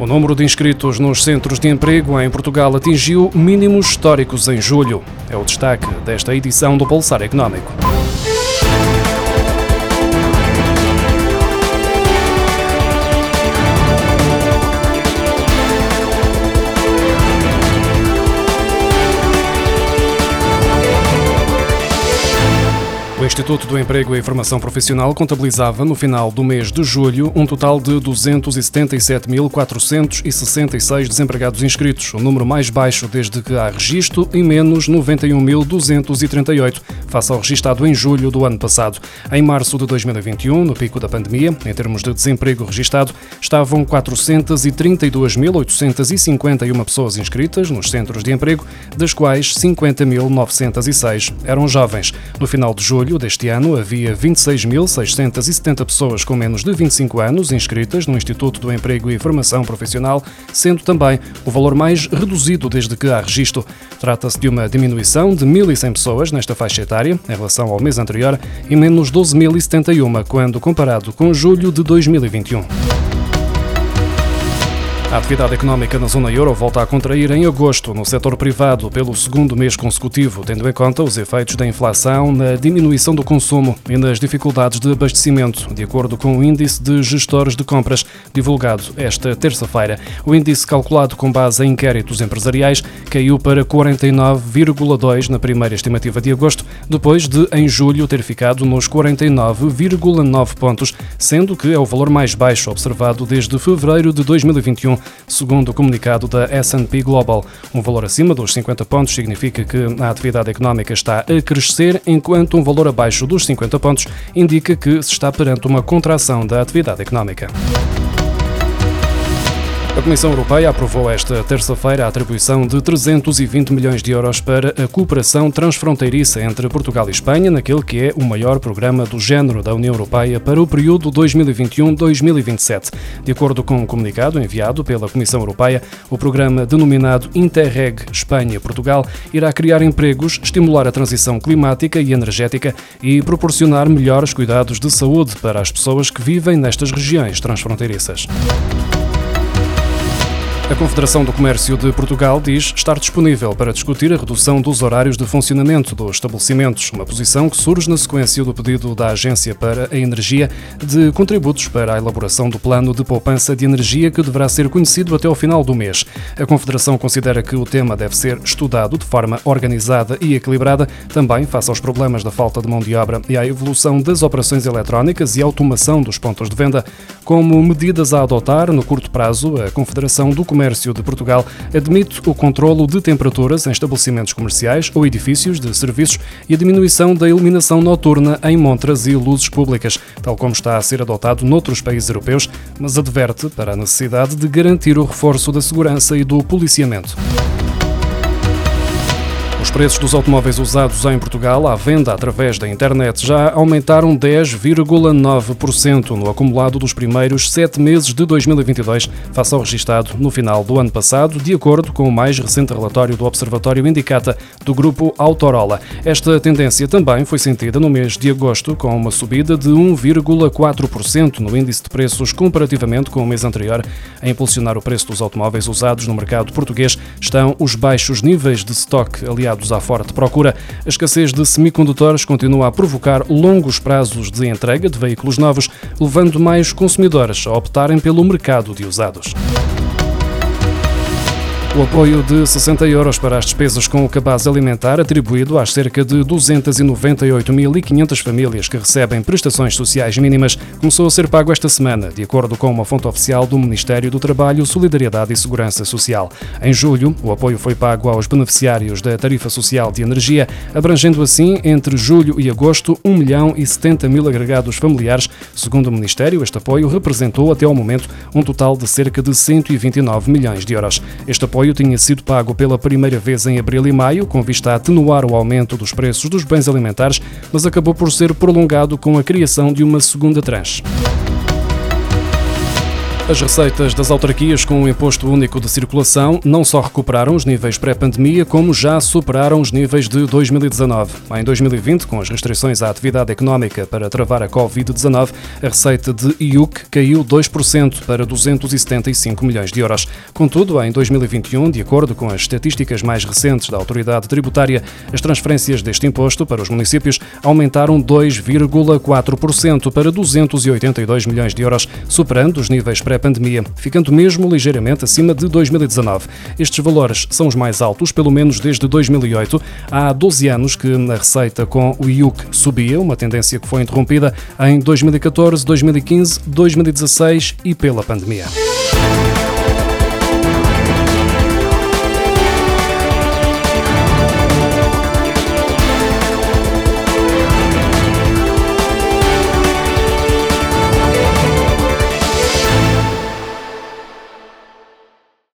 O número de inscritos nos centros de emprego em Portugal atingiu mínimos históricos em julho. É o destaque desta edição do Pulsar Económico. Instituto do Emprego e Formação Profissional contabilizava, no final do mês de julho, um total de 277.466 desempregados inscritos, o número mais baixo desde que há registro, e menos 91.238, face ao registado em julho do ano passado. Em março de 2021, no pico da pandemia, em termos de desemprego registado, estavam 432.851 pessoas inscritas nos centros de emprego, das quais 50.906 eram jovens. No final de julho, julho deste ano, havia 26.670 pessoas com menos de 25 anos inscritas no Instituto do Emprego e Formação Profissional, sendo também o valor mais reduzido desde que há registro. Trata-se de uma diminuição de 1.100 pessoas nesta faixa etária, em relação ao mês anterior, e menos 12.071 quando comparado com julho de 2021. A atividade económica na zona euro volta a contrair em agosto no setor privado pelo segundo mês consecutivo, tendo em conta os efeitos da inflação na diminuição do consumo e nas dificuldades de abastecimento, de acordo com o índice de gestores de compras divulgado esta terça-feira. O índice calculado com base em inquéritos empresariais caiu para 49,2 na primeira estimativa de agosto, depois de em julho ter ficado nos 49,9 pontos, sendo que é o valor mais baixo observado desde fevereiro de 2021 segundo o comunicado da S&P Global. Um valor acima dos 50 pontos significa que a atividade económica está a crescer, enquanto um valor abaixo dos 50 pontos indica que se está perante uma contração da atividade económica. A Comissão Europeia aprovou esta terça-feira a atribuição de 320 milhões de euros para a cooperação transfronteiriça entre Portugal e Espanha, naquele que é o maior programa do género da União Europeia para o período 2021-2027. De acordo com um comunicado enviado pela Comissão Europeia, o programa denominado Interreg Espanha-Portugal irá criar empregos, estimular a transição climática e energética e proporcionar melhores cuidados de saúde para as pessoas que vivem nestas regiões transfronteiriças. A Confederação do Comércio de Portugal diz estar disponível para discutir a redução dos horários de funcionamento dos estabelecimentos, uma posição que surge na sequência do pedido da Agência para a Energia de contributos para a elaboração do plano de poupança de energia que deverá ser conhecido até ao final do mês. A Confederação considera que o tema deve ser estudado de forma organizada e equilibrada, também face aos problemas da falta de mão de obra e à evolução das operações eletrónicas e automação dos pontos de venda. Como medidas a adotar no curto prazo, a Confederação do Comércio Comércio de Portugal admite o controlo de temperaturas em estabelecimentos comerciais ou edifícios de serviços e a diminuição da iluminação noturna em montras e luzes públicas, tal como está a ser adotado noutros países europeus, mas adverte para a necessidade de garantir o reforço da segurança e do policiamento. Os preços dos automóveis usados em Portugal à venda através da internet já aumentaram 10,9% no acumulado dos primeiros sete meses de 2022, face ao registado no final do ano passado, de acordo com o mais recente relatório do Observatório Indicata do grupo Autorola. Esta tendência também foi sentida no mês de agosto, com uma subida de 1,4% no índice de preços comparativamente com o mês anterior. A impulsionar o preço dos automóveis usados no mercado português estão os baixos níveis de estoque aliados associados à forte procura, a escassez de semicondutores continua a provocar longos prazos de entrega de veículos novos, levando mais consumidores a optarem pelo mercado de usados. O apoio de 60 euros para as despesas com o cabaz alimentar atribuído às cerca de 298.500 famílias que recebem prestações sociais mínimas começou a ser pago esta semana, de acordo com uma fonte oficial do Ministério do Trabalho, Solidariedade e Segurança Social. Em julho, o apoio foi pago aos beneficiários da tarifa social de energia, abrangendo assim, entre julho e agosto, 1 milhão e 70 mil agregados familiares. Segundo o Ministério, este apoio representou até ao momento um total de cerca de 129 milhões de euros. Este apoio apoio tinha sido pago pela primeira vez em abril e maio, com vista a atenuar o aumento dos preços dos bens alimentares, mas acabou por ser prolongado com a criação de uma segunda tranche. As receitas das autarquias com o Imposto Único de Circulação não só recuperaram os níveis pré-pandemia, como já superaram os níveis de 2019. Em 2020, com as restrições à atividade económica para travar a Covid-19, a receita de IUC caiu 2% para 275 milhões de euros. Contudo, em 2021, de acordo com as estatísticas mais recentes da autoridade tributária, as transferências deste imposto para os municípios aumentaram 2,4% para 282 milhões de euros, superando os níveis pré pandemia, ficando mesmo ligeiramente acima de 2019. Estes valores são os mais altos, pelo menos desde 2008. Há 12 anos que a receita com o IUC subia, uma tendência que foi interrompida em 2014, 2015, 2016 e pela pandemia.